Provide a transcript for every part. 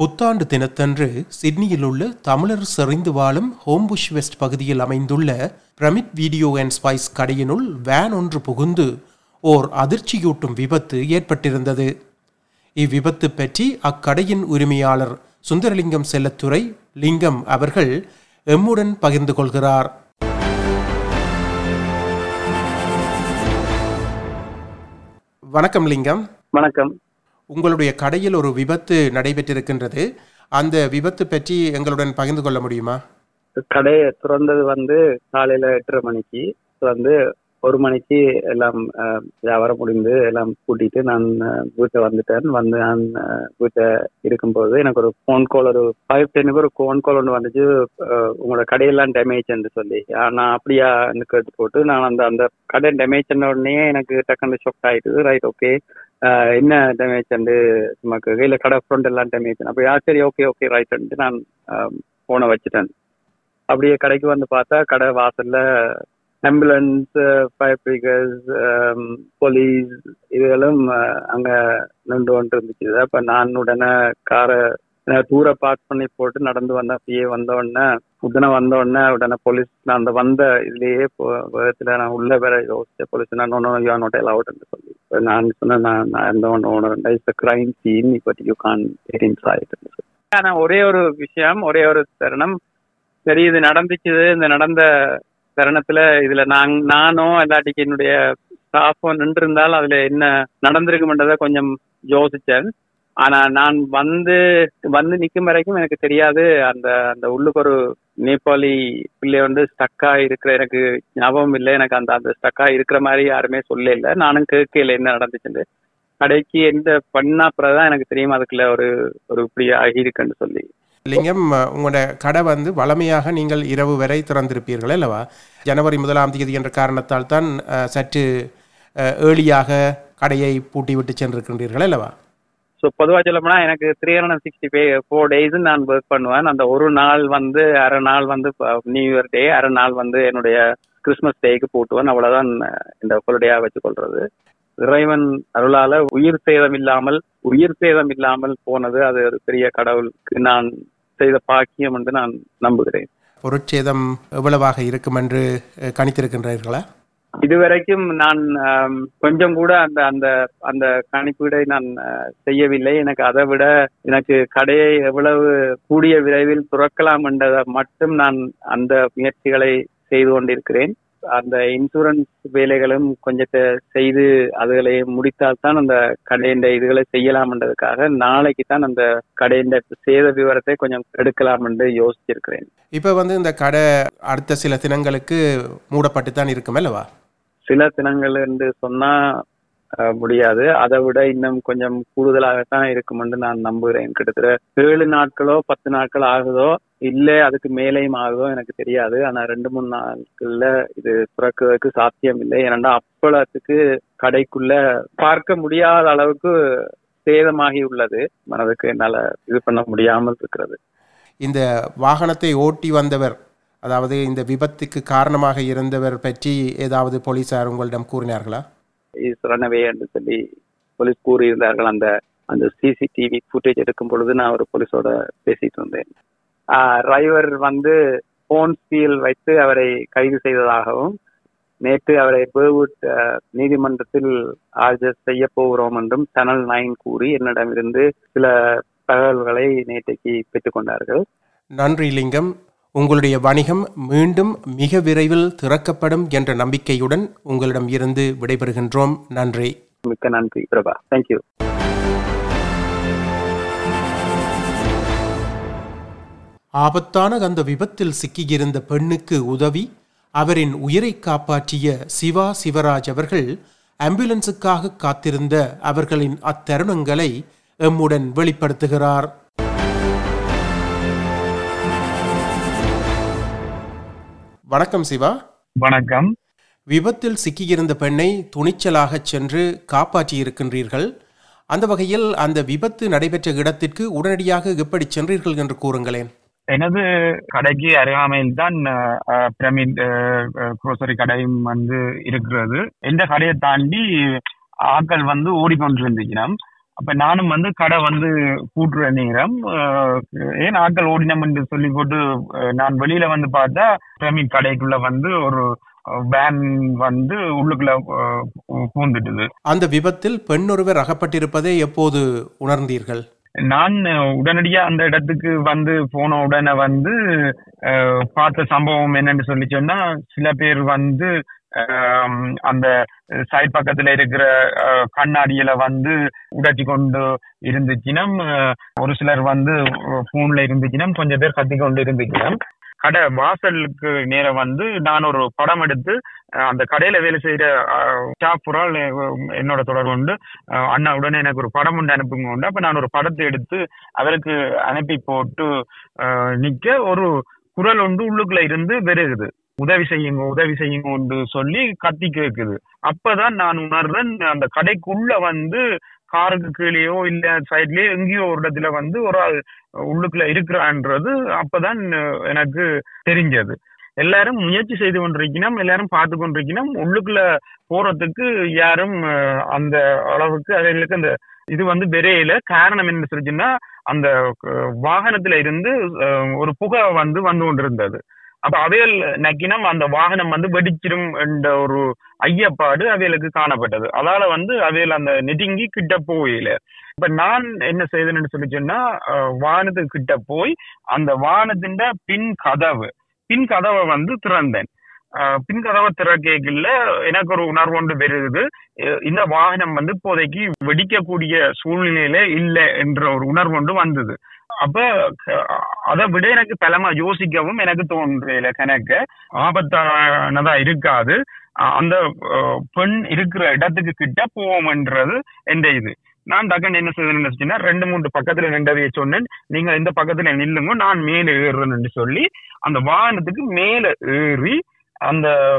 புத்தாண்டு தினத்தன்று சிட்னியில் உள்ள தமிழர் செறிந்து வாழும் ஹோம்புஷ் வெஸ்ட் பகுதியில் அமைந்துள்ள பிரமிட் வீடியோ அண்ட் ஸ்பைஸ் கடையினுள் வேன் ஒன்று புகுந்து ஓர் அதிர்ச்சியூட்டும் விபத்து ஏற்பட்டிருந்தது. இவ்விபத்து பற்றி அக்கடையின் உரிமையாளர் சுந்தரலிங்கம் செல்லத்துறை லிங்கம் அவர்கள் எம்முடன் பகிர்ந்து கொள்கிறார். வணக்கம் லிங்கம். வணக்கம். உங்களுடைய கடையில் ஒரு விபத்து நடைபெற்றிருக்கின்றது. அந்த விபத்து பற்றி எங்களுடன் பகிர்ந்து கொள்ள முடியுமா? கடையை திறந்தது வந்து காலையில எட்டரை மணிக்கு. வந்து ஒரு மணிக்கு எல்லாம் அஹ், வியாபாரம் முடிந்து எல்லாம் கூட்டிட்டு நான் வீட்டை வந்துட்டேன். வந்து நான் வீட்டை இருக்கும்போது எனக்கு ஒரு ஃபோன் கால் ஒரு ஃபைவ் டென்னுக்கு ஒரு ஃபோன் கால் ஒன்று வந்துச்சு. உங்களோட கடையெல்லாம் டேமேஜ்ன்னு சொல்லி. நான் அப்படியா கேட்டு போட்டு நான் அந்த அந்த கடை டேமேஜ் உடனே எனக்கு டக்குன்னு ஷாக் ஆயிட்டுது. ரைட் ஓகே என்ன டேமேஜ் அண்டு நமக்கு கையில் கடை ஃப்ரண்ட் எல்லாம் டேமேஜ் அப்போ சரி ஓகே ஓகே ரைட் நான் ஃபோனை வச்சுட்டேன். அப்படியே கடைக்கு வந்து பார்த்தா கடை வாசல்ல ஆம்புலன்ஸ் ஃபயர் பிரிகர்ஸ் போலீஸ் இதுகளும் அங்கே அங்க நின்று கொண்டு இருந்துச்சு அப்போ நான் உடனே காரை தூர பார்க் பண்ணி போட்டு நடந்து வந்த அப்படியே வந்த உடனே உடனே வந்த உடனே உடனே போலீஸ் நான் அந்த வந்த இதுலயே போ- நான் உள்ள வேற யோசிச்ச போலீஸ் நான் ஒன்னும் யூ நாட் அலவுட்னு சொல்லி. நான் சொன்னேன் நான் நான் எந்த ஒன்று it's crime scene but you can't get inside ஆனா ஒரே ஒரு விஷயம் ஒரே ஒரு தருணம். சரி இது நடந்துச்சு இந்த நடந்த தருணத்துல இதுல நான் நானும் இல்லாட்டிக்கு என்னுடைய ஸ்டாஃபும் நின்று இருந்தால் அதுல என்ன நடந்திருக்கும்ன்றத கொஞ்சம் யோசிச்சேன் ஆனா நான் வந்து வந்து நிக்கும் வரைக்கும் எனக்கு தெரியாது. அந்த அந்த உள்ளுக்கு ஒரு நேபாளி பிள்ளை வந்து ஸ்டக்கா இருக்கிற எனக்கு ஞாபகம் இல்லை. எனக்கு அந்த அந்த ஸ்டக்கா இருக்கிற மாதிரி யாருமே சொல்ல இல்லை நானும் கேட்கல என்ன நடந்துச்சுன்னு. கடைக்கு எந்த பண்ணா தான் எனக்கு தெரியும். அதுக்குள்ள ஒரு ஒரு இப்படி ஆகியிருக்குன்னு சொல்லி. லிங்கம் உங்களோட கடை வந்து வளமையாக நீங்கள் இரவு வரை திறந்திருப்பீர்கள் அல்லவா? ஜனவரி முதலாம் தேதி என்ற காரணத்தால் தான் சற்று ஏர்லியாக கடையை பூட்டி விட்டு சென்றிருக்கின்றீர்கள் அல்லவா? ஸோ பொதுவாக சொல்ல எனக்கு three hundred sixty five four days நான் ஒர்க் பண்ணுவேன். அந்த ஒரு நாள் வந்து அரை நாள் வந்து நியூ இயர் டே அரை நாள் வந்து என்னுடைய கிறிஸ்மஸ் டேக்கு போட்டுவேன். அவ்வளவுதான் இந்த இந்த ஹாலிடேயா வச்சுக்கொள்றது. இறைவன் அருளால உயிர் சேதம் இல்லாமல் உயிர் சேதம் இல்லாமல் போனது அது ஒரு பெரிய கடவுளுக்கு நான் செய்த பாக்கியம் என்று நான் நம்புகிறேன். பொருட்சேதம் எவ்வளவாக இருக்கும் என்று கணித்திருக்கின்றீர்களா? இதுவரைக்கும் நான் கொஞ்சம் கூட அந்த அந்த அந்த கணிப்பீடை நான் செய்யவில்லை. எனக்கு அதை விட எனக்கு கடையை எவ்வளவு கூடிய விரைவில் துறக்கலாம் என்றதை மட்டும் நான் அந்த முயற்சிகளை செய்து கொண்டிருக்கிறேன். அந்த இன்சூரன்ஸ் வேலைகளும் கொஞ்சத்தை செய்து அதுகளை முடித்தால்தான் அந்த கடையின் இதுகளை செய்யலாம் என்றதுக்காக நாளைக்கு தான் அந்த கடையின் சேத விவரத்தை கொஞ்சம் எடுக்கலாம் என்று யோசிச்சிருக்கிறேன். இப்போ வந்து இந்த கடை அடுத்த சில தினங்களுக்கு மூடப்பட்டு தான் இருக்கும் அல்லவா? சில தினங்கள் என்று சொன்னா முடியாது. அதை விட இன்னும் கொஞ்சம் கூடுதலாகத்தான் இருக்கும் என்று நான் நம்புகிறேன். கிட்டத்தட்ட ஏழு நாட்களோ பத்து நாட்கள் ஆகுதோ இல்ல அதுக்கு மேலேயும் ஆகுதோ எனக்கு தெரியாது. ஆனா ரெண்டு மூணு நாட்கள்ல இது துறக்குவதற்கு சாத்தியம் இல்லை ஏனென்றா அப்பளத்துக்கு கடைக்குள்ள பார்க்க முடியாத அளவுக்கு சேதமாகி உள்ளது. மனதுக்கு என்னால இது பண்ண முடியாமல் இருக்கிறது. இந்த வாகனத்தை ஓட்டி வந்தவர் அதாவது இந்த விபத்துக்கு காரணமாக இருந்தவர் பற்றி ஏதாவது போலீசார் உங்களிடம் கூறினார்களா? இஸ் ரனவே என்று சொல்லி போலீஸ் கூறியிருந்தார்கள். அந்த அந்த சிசிடிவி ஃபுட்டேஜ் எடுக்கும் பொழுது நான் ஒரு போலீஸோட பேசிட்டு இருந்தேன் டிரைவர் வந்து போன் ஸ்டீல் வைத்து அவரை கைது செய்ததாகவும் நேற்று அவரை பேர்வுட் நீதிமன்றத்தில் ஆஜர் செய்ய போகிறோம் என்றும் சேனல் நைன் கூறி என்னிடமிருந்து சில தகவல்களை நேற்றைக்கு பெற்றுக்கொண்டார்கள் நன்றி லிங்கம். உங்களுடைய வணிகம் மீண்டும் மிக விரைவில் திறக்கப்படும் என்ற நம்பிக்கையுடன் உங்களிடம் இருந்து விடைபெறுகின்றோம். நன்றி. மிக்க நன்றி பிரபா. தேங்க்யூ ஆபத்தான அந்த விபத்தில் சிக்கியிருந்த பெண்ணுக்கு உதவி அவரின் உயிரை காப்பாற்றிய சிவா சிவராஜ் அவர்கள் ஆம்புலன்ஸுக்காக காத்திருந்த அவர்களின் அத்தருணங்களை எம்முடன் வெளிப்படுத்துகிறார். வணக்கம் சிவா. வணக்கம். விபத்தில் சிக்கியிருந்த பெண்ணை துணிச்சலாகச் சென்று காப்பாற்றியிருக்கின்றீர்கள். அந்த வகையில் அந்த விபத்து நடைபெற்ற இடத்திற்கு உடனடியாக எப்படி சென்றீர்கள் என்று கூறுங்களேன். எனது கடைக்கு அருகாமையில் தான் பிரமிட் குரோசரி கடையும் வந்து இருக்கிறது. இந்த கடையை தாண்டி ஆட்கள் வந்து ஓடிக்கொண்டிருந்துக்கணும் அப்ப நானும் வந்து கடை வந்து கூட்டுற நேரம் ஏன் ஆட்கள் ஓடினம் என்று சொல்லி போட்டு நான் வெளியில வந்து பார்த்தா பிரமிட் கடைக்குள்ள வந்து ஒரு வேன் வந்து உள்ளுக்குள்ள பூந்துட்டுது. அந்த விபத்தில் பெண் ஒருவர் அகப்பட்டிருப்பதை எப்போது உணர்ந்தீர்கள்? நான் உடனடியா அந்த இடத்துக்கு வந்து போன உடனே வந்து பார்த்த சம்பவம் என்னன்னு சொல்லி சொன்னா சில பேர் வந்து அந்த சைட் பக்கத்துல இருக்கிற அஹ், கண்ணாடியில வந்து உடைச்சி கொண்டு இருந்துச்சினம் ஒரு சிலர் வந்து போன்ல இருந்துச்சினம் கொஞ்சம் பேர் கத்தி கொண்டு இருந்துச்சினம். கடை வாசலுக்கு நேரம் வந்து நான் ஒரு படம் எடுத்து அந்த கடையில வேலை செய்யற ஸ்டாஃப் புறால் என்னோட தொடர்பு உண்டு. அஹ், அண்ணா உடனே எனக்கு ஒரு படம் ஒன்று அனுப்புங்க உண்டு. அப்ப நான் ஒரு படத்தை எடுத்து அவருக்கு அனுப்பி போட்டு நிக்க ஒரு குரல் ஒன்று உள்ளுக்குள்ள இருந்து பெருகுது உதவி செய்யுங்க உதவி செய்யுங்க சொல்லி கத்தி கேக்குது. அப்பதான் நான் உணர்றேன் அந்த கடைக்குள்ள வந்து காருக்கு கீழேயோ இல்ல சைட்லயோ எங்கேயோ ஒரு இடத்துல வந்து ஒரு ஆள் உள்ளுக்குள்ள இருக்கிறான்றது அப்பதான் எனக்கு தெரிஞ்சது. எல்லாரும் முயற்சி செய்து கொண்டிருக்கணும் எல்லாரும் பார்த்து கொண்டிருக்கணும் உள்ளுக்குள்ள போறதுக்கு யாரும் அந்த அளவுக்கு அவர்களுக்கு அந்த இது வந்து பெரியல காரணம் என்ன சொல்லிச்சுன்னா அந்த வாகனத்துல இருந்து ஒரு புகை வந்து வந்து கொண்டிருந்தது. அப்ப அவையல் நக்கினம் அந்த வாகனம் வந்து வெடிச்சிடும் என்ற ஒரு ஐயப்பாடு அவைகளுக்கு காணப்பட்டது. அதால வந்து அவைகள் அந்த நெருங்கி கிட்ட போயில இப்ப நான் என்ன செய்தேன்னு சொல்லி சொன்னா வானத்துக்கு கிட்ட போய் அந்த வானத்தின் பின் கதவு பின் கதவை வந்து திறந்தேன். பின் கதவை திறக்கல எனக்கு ஒரு உணர்வு ஒன்று வருது. இந்த வாகனம் வந்து இப்போதைக்கு வெடிக்கக்கூடிய சூழ்நிலையில இல்லை என்ற ஒரு உணர்வு ஒன்று வந்தது. அப்ப அதை விட எனக்கு பலமா யோசிக்கவும் எனக்கு தோன்றல கணக்கு. ஆபத்தானதா இருக்காது. அந்த பெண் இருக்கிற இடத்துக்கு கிட்ட போவோம்ன்றது எந்த இது? நான் டக்குன்னு என்ன செய்தேன்னு ரெண்டு மூன்று பக்கத்துல நின்றதைய சொன்னேன். நீங்க இந்த பக்கத்துல நில்லுங்க நான் மேலே ஏறுறேன்னு சொல்லி அந்த வாகனத்துக்கு மேல ஏறி அந்த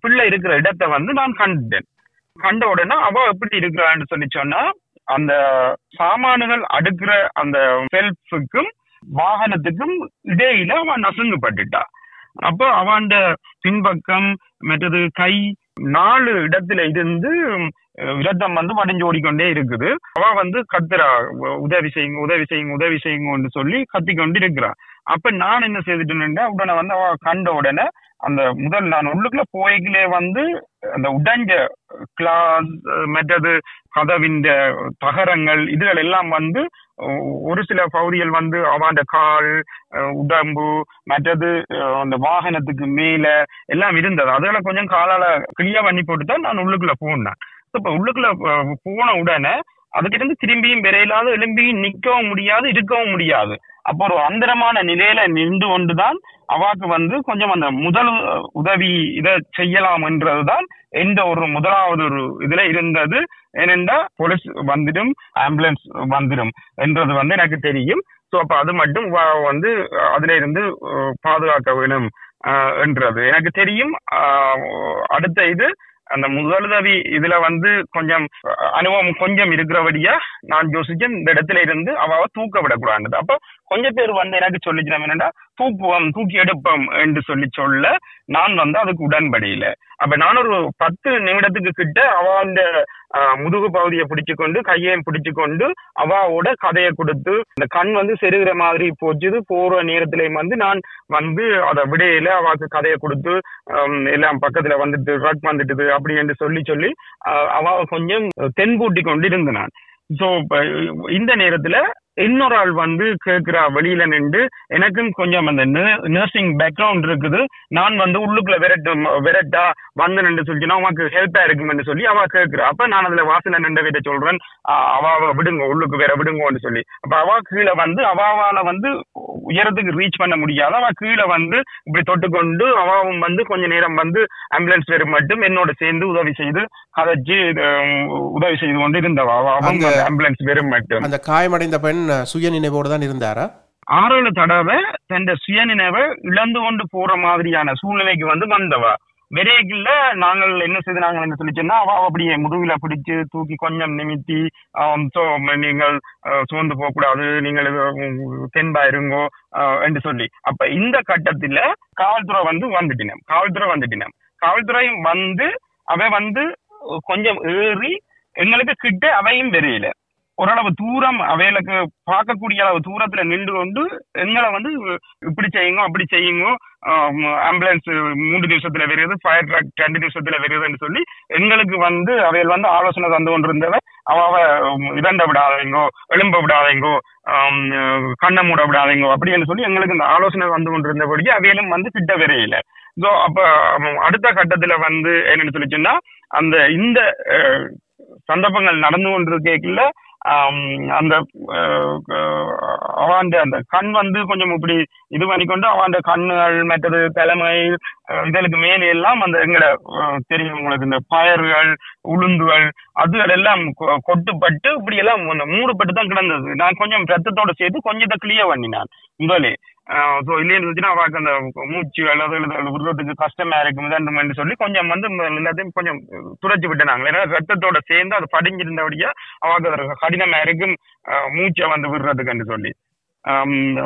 பிள்ளை இருக்கிற இடத்தை வந்து நான் கண்டேன். கண்ட உடனே அவ எப்படி இருக்கிறான்னு சொல்லி சொன்னா அந்த சாமான்கள் அடுக்கிற அந்த செல்ஃபுக்கும் வாகனத்துக்கும் இடையில அவன் நசுங்குப்பட்டுட்டா. அப்போ அவன் பின்பக்கம் மற்றது கை நாலு இடத்துல இருந்து விரதம் வந்து வடிஞ்சு ஓடிக்கொண்டே இருக்குது. அவ வந்து கத்துறா உதவி செய்யுங்க உதவி செய்யுங்க உதவி செய்யுங்கன்னு சொல்லி கத்திக்கொண்டு இருக்கிறா. அப்ப நான் என்ன செய்துட்டேன்னா உடனே வந்து அவ கண்ட உடனே அந்த முதல் நான் உள்ளுக்குள்ள போய்களே வந்து அந்த உடஞ்ச கிளாஸ் மற்றது கதவின் தகரங்கள் இதுகள் எல்லாம் வந்து ஒரு சில பகுதிகள் வந்து அவாண்ட கால் உடம்பு மற்றது அந்த வாகனத்துக்கு மேல எல்லாம் இருந்தது. அதெல்லாம் கொஞ்சம் காலால கிளியா பண்ணி போட்டு தான் நான் உள்ளுக்குள்ள போனேன். இப்ப உள்ளுக்குள்ள போன உடனே அதுக்கிட்ட இருந்து திரும்பியும் விரையிலாத எழும்பியும் நிற்கவும் முடியாது இருக்கவும் முடியாது. அப்போ ஒரு அந்தரமான நிலையில நின்று கொண்டுதான் அவாக்கு வந்து கொஞ்சம் அந்த முதல் உதவி இதை செய்யலாம் என்றதுதான் எந்த ஒரு முதலாவது ஒரு இதுல இருந்தது. ஏனென்றா போலீஸ் வந்துடும் ஆம்புலன்ஸ் வந்துடும் என்றது வந்து எனக்கு தெரியும். சோ அப்ப அது மட்டும் வந்து அதுல இருந்து பாதுகாக்க வேணும் என்றது. எனக்கு தெரியும் அடுத்த இது அந்த முதலுதவி இதுல வந்து கொஞ்சம் அனுபவம் கொஞ்சம் இருக்கிறபடியா நான் யோசிச்சேன். இந்த இடத்துல இருந்து அவாவை தூக்க விடக்கூடாது அப்ப கொஞ்சம் பேர் வந்து எனக்கு சொல்லிச்சிடம் என்னன்னா தூக்குவோம் தூக்கி எடுப்போம் என்று சொல்லி சொல்ல நான் வந்து அதுக்கு உடன்படியில. அப்ப நான் ஒரு பத்து நிமிடத்துக்கு கிட்ட அவ அந்த முதுகு பகுதியை பிடிச்சு கொண்டு கையையும் பிடிச்சு கொண்டு அவாவோட கதையை கொடுத்து இந்த கண் வந்து செருகிற மாதிரி போச்சுது. போற நேரத்திலையும் வந்து நான் வந்து அதை விடையில அவாக்கு கதையை கொடுத்து எல்லாம் பக்கத்துல வந்துட்டு ட்ரக் வந்துட்டுது அப்படி என்று சொல்லி சொல்லி அவ கொஞ்சம் தென்கூட்டி கொண்டு இருந்தேன் நான் சோ இந்த நேரத்துல இன்னொரு ஆள் வந்து கேக்குறா வெளியில நின்று எனக்கும் கொஞ்சம் அந்த நர்சிங் பேக்ரவுண்ட் இருக்குது. நான் வந்து உள்ளுக்குள்ள விரட்டும் விரட்டா வந்து நின்று சொல்லிச்சுன்னா உனக்கு ஹெல்ப்பா இருக்கும்னு சொல்லி அவ கேக்குறா அப்ப நான் அதுல வாசல நின்ற விட சொல்றேன் அவ விடுங்க உள்ளுக்கு வேற விடுங்கன்னு சொல்லி. அப்ப அவ கீழே வந்து அவாவால வந்து உயரத்துக்கு ரீச் பண்ண முடியாத. அவ கீழே வந்து இப்படி தொட்டுக்கொண்டு அவாவும் வந்து கொஞ்ச நேரம் வந்து ஆம்புலன்ஸ் பேர் மட்டும் என்னோட சேர்ந்து உதவி செய்து கதைச்சு உம், உதவி செய்து கொண்டு இருந்தவா. அவ- அவங்க ஆம்புலன்ஸ் பேரும் மட்டும். அந்த காயமடைந்த பெண் சுய நினைவோடு தான் இருந்தாரா? ஆறேழு தடவை தன் சுயநினைவை இழந்து கொண்டு போற மாதிரியான சூழ்நிலைக்கு வந்து வந்தவா. விரைகில்ல நாங்கள் என்ன செய்து நாங்கள் என்ன சொல்லிச்சோம்னா அவ அப்படியே முதுகில பிடிச்சு தூக்கி கொஞ்சம் நிமித்தி நீங்கள் சோர்ந்து போக கூடாது நீங்கள் தென்பா இருங்கோ என்று சொல்லி. அப்ப இந்த கட்டத்துல காவல்துறை வந்து வந்துட்டினம். காவல்துறை வந்துட்டினம். காவல்துறை வந்து அவ வந்து கொஞ்சம் ஏறி எங்களுக்கு கிட்ட அவையும் தெரியல ஓரளவு தூரம் அவைகளுக்கு பார்க்கக்கூடிய அளவு தூரத்துல நின்று கொண்டு எங்களை வந்து இப்படி செய்யுங்க அப்படி செய்யுங்க ஆம்புலன்ஸ் மூன்று நிமிஷத்துல வருது ஃபயர் ட்ரக் ரெண்டு நிமிஷத்துல வருதுன்னு சொல்லி எங்களுக்கு வந்து அவைகள் வந்து ஆலோசனை தந்து கொண்டிருந்தவ. அவ இதண்ட விடாதீங்கோ எலும்ப விடாதீங்கோ கண்ணை மூட விடாதீங்கோ அப்படின்னு சொல்லி எங்களுக்கு இந்த ஆலோசனை வந்து கொண்டிருந்தபடியே அவையிலும் வந்து கிட்ட வரையில. ஸோ அப்ப அடுத்த கட்டத்துல வந்து என்னன்னு சொல்லிச்சுன்னா அந்த இந்த சந்தர்ப்பங்கள் நடந்து கொண்டிருக்கல அந்த அவன் அவாண்ட அந்த கண் வந்து கொஞ்சம் இப்படி இது பண்ணிக்கொண்டு அவாண்ட கண்ணுகள் மற்றது தலைமை இதற்கு மேலே எல்லாம் அந்த எங்களை தெரியும் உங்களுக்கு. இந்த பயர்கள் உளுந்துகள் அதுகள் எல்லாம் கொ- கொட்டுப்பட்டு இப்படி எல்லாம் மூடுபட்டு தான் கிடந்தது. நான் கொஞ்சம் ரத்தத்தோட சேர்த்து கொஞ்சத்தை கிளியர் பண்ணினான். முதலே ஸோ இல்லைன்னு இருந்துச்சுன்னா அவருக்கு அந்த மூச்சு அல்லது அல்லது விடுறதுக்கு கஷ்டமா இருக்கும் சொல்லி கொஞ்சம் வந்து எல்லாத்தையும் கொஞ்சம் துடைச்சு விட்டுனாங்க. ஏன்னா ரத்தத்தோட சேர்ந்து அது படிஞ்சிருந்தபடியா அவருக்கு அது கடினமா இருக்கும் மூச்சை வந்து விடுறதுக்குன்னு சொல்லி.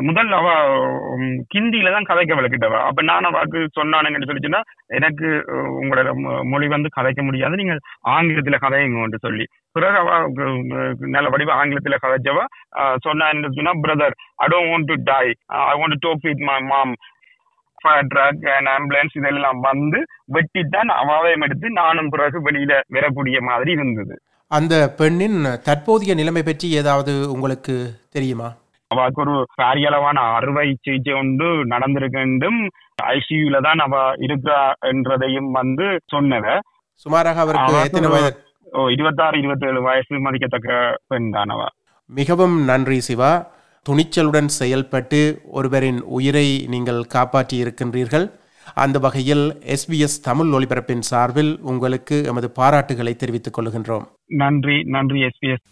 முதல் அவ உம், கிந்தியில தான் கதைக்க விளக்கிட்டவ. அப்ப நான் அவாக்கு சொன்னானுங்கன்னு சொல்லிச்சுன்னா எனக்கு உங்களோட மொ- மொழி வந்து கதைக்க முடியாது. நீங்கள் ஆங்கிலத்துல கதையுங்கன்னு சொல்லி. பிறகு அவ நல்ல வடிவ ஆங்கிலத்துல கதைச்சவ அஹ், சொன்னான்னு சொன்னா brother I don't want to die I want to talk with my mom fire truck and ambulance இதெல்லாம் வந்து வெட்டித்தான் அவாவையும் எடுத்து நானும் பிறகு வெளியில வரக்கூடிய மாதிரி இருந்தது. அந்த பெண்ணின் தற்போதைய நிலைமை பற்றி ஏதாவது உங்களுக்கு தெரியுமா? அவளுக்கு ஒரு பாரியளவான அறுவை சிகிச்சை ஒன்று நடந்திருக்கின்றும் ஐசியூல தான் அவ இருக்கா என்றதையும் வந்து சொன்னவ. சுமாராக அவருக்கு எத்தனை வயது? ஓ இருபத்தாறு இருபத்தேழு வயசு மதிக்கத்தக்க பெண் தான் அவ. மிகவும் நன்றி சிவா. துணிச்சலுடன் செயல்பட்டு ஒருவரின் உயிரை நீங்கள் காப்பாற்றி இருக்கின்றீர்கள். அந்த வகையில் எஸ்பிஎஸ் தமிழ் ஒலிபரப்பின் சார்பில் உங்களுக்கு எமது பாராட்டுகளை தெரிவித்துக் கொள்கின்றோம். நன்றி நன்றி எஸ்பிஎஸ்